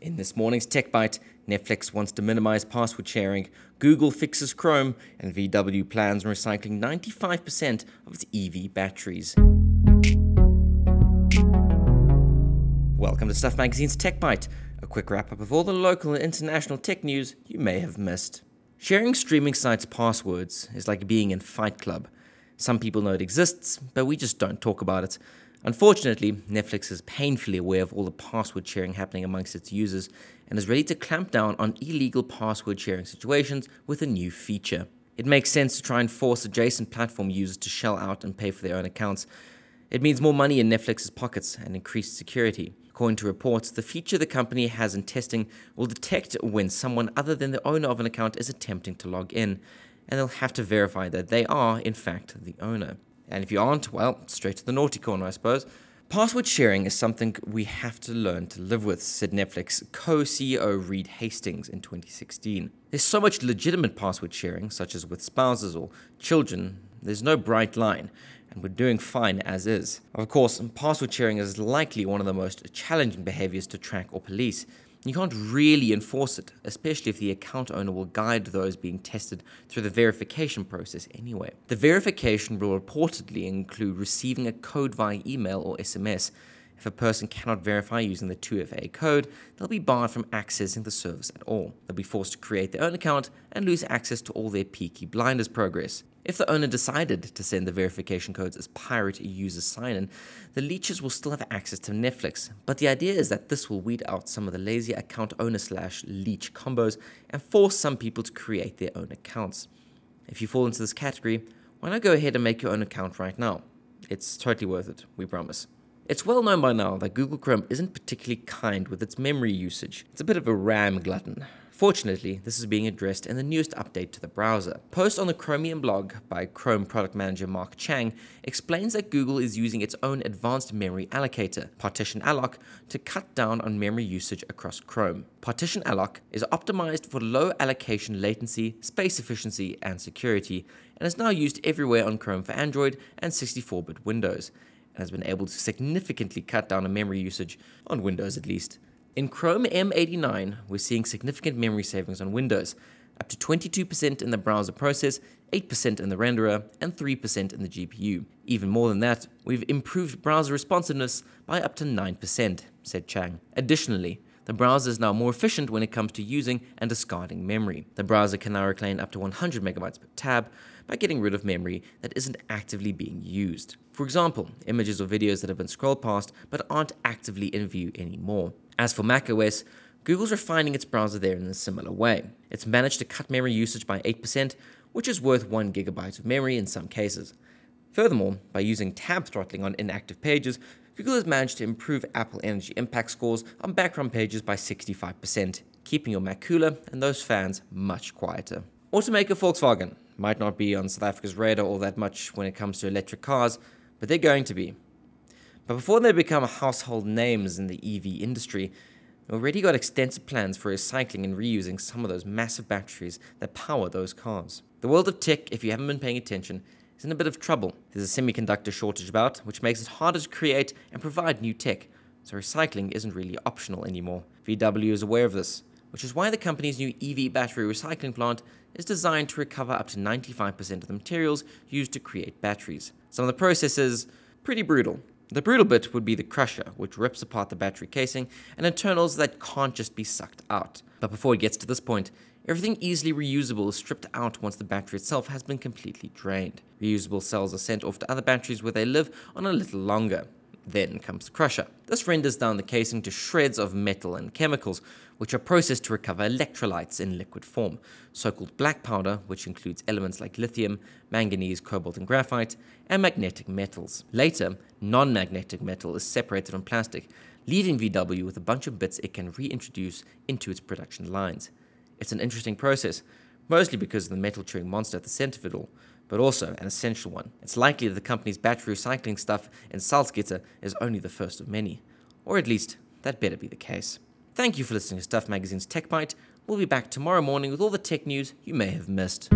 In this morning's Tech Bite, Netflix wants to minimize password sharing, Google fixes Chrome, and VW plans on recycling 95% of its EV batteries. Welcome to Stuff Magazine's Tech Bite, a quick wrap up of all the local and international tech news you may have missed. Sharing streaming sites' passwords is like being in Fight Club. Some people know it exists, but we just don't talk about it. Unfortunately, Netflix is painfully aware of all the password sharing happening amongst its users and is ready to clamp down on illegal password sharing situations with a new feature. It makes sense to try and force adjacent platform users to shell out and pay for their own accounts. It means more money in Netflix's pockets and increased security. According to reports, the feature the company has in testing will detect when someone other than the owner of an account is attempting to log in, and they'll have to verify that they are, in fact, the owner. And if you aren't, well, straight to the naughty corner, I suppose. Password sharing is something we have to learn to live with, said Netflix co CEO Reed Hastings in 2016. There's so much legitimate password sharing, such as with spouses or children, there's no bright line, and we're doing fine as is. Of course, password sharing is likely one of the most challenging behaviors to track or police, you can't really enforce it, especially if the account owner will guide those being tested through the verification process anyway. The verification will reportedly include receiving a code via email or SMS. If a person cannot verify using the 2FA code, they'll be barred from accessing the service at all. They'll be forced to create their own account and lose access to all their Peaky Blinders progress. If the owner decided to send the verification codes as pirate user sign in, the leeches will still have access to Netflix. But the idea is that this will weed out some of the lazy account owner slash leech combos and force some people to create their own accounts. If you fall into this category, why not go ahead and make your own account right now? It's totally worth it, we promise. It's well known by now that Google Chrome isn't particularly kind with its memory usage. It's a bit of a RAM glutton. Fortunately, this is being addressed in the newest update to the browser. Post on the Chromium blog by Chrome product manager Mark Chang explains that Google is using its own advanced memory allocator, Partition Alloc, to cut down on memory usage across Chrome. Partition Alloc is optimized for low allocation latency, space efficiency, and security, and is now used everywhere on Chrome for Android and 64 bit Windows, and has been able to significantly cut down on memory usage, on Windows at least. In Chrome M89, we're seeing significant memory savings on Windows, up to 22% in the browser process, 8% in the renderer, and 3% in the GPU. Even more than that, we've improved browser responsiveness by up to 9%, said Chang. Additionally, the browser is now more efficient when it comes to using and discarding memory. The browser can now reclaim up to 100 megabytes per tab by getting rid of memory that isn't actively being used. For example, images or videos that have been scrolled past but aren't actively in view anymore. As for macOS, Google's refining its browser there in a similar way. It's managed to cut memory usage by 8%, which is worth 1 gigabyte of memory in some cases. Furthermore, by using tab throttling on inactive pages, Google has managed to improve Apple Energy Impact scores on background pages by 65%, keeping your Mac cooler and those fans much quieter. Automaker Volkswagen might not be on South Africa's radar all that much when it comes to electric cars, but they're going to be. But before they become household names in the EV industry, they already got extensive plans for recycling and reusing some of those massive batteries that power those cars. The world of tech, if you haven't been paying attention, is in a bit of trouble. There's a semiconductor shortage about, which makes it harder to create and provide new tech, so recycling isn't really optional anymore. VW is aware of this, which is why the company's new EV battery recycling plant is designed to recover up to 95% of the materials used to create batteries. Some of the processes pretty brutal, the brutal bit would be the crusher, which rips apart the battery casing and internals that can't just be sucked out. But before it gets to this point, everything easily reusable is stripped out once the battery itself has been completely drained. Reusable cells are sent off to other batteries where they live on a little longer. Then comes the crusher. This renders down the casing to shreds of metal and chemicals, which are processed to recover electrolytes in liquid form, so called black powder, which includes elements like lithium, manganese, cobalt, and graphite, and magnetic metals. Later, non magnetic metal is separated from plastic, leaving VW with a bunch of bits it can reintroduce into its production lines. It's an interesting process, mostly because of the metal chewing monster at the center of it all, but also an essential one. It's likely that the company's battery recycling stuff in Salzgitter is only the first of many. Or at least, that better be the case. Thank you for listening to Stuff Magazine's Tech Bite. We'll be back tomorrow morning with all the tech news you may have missed.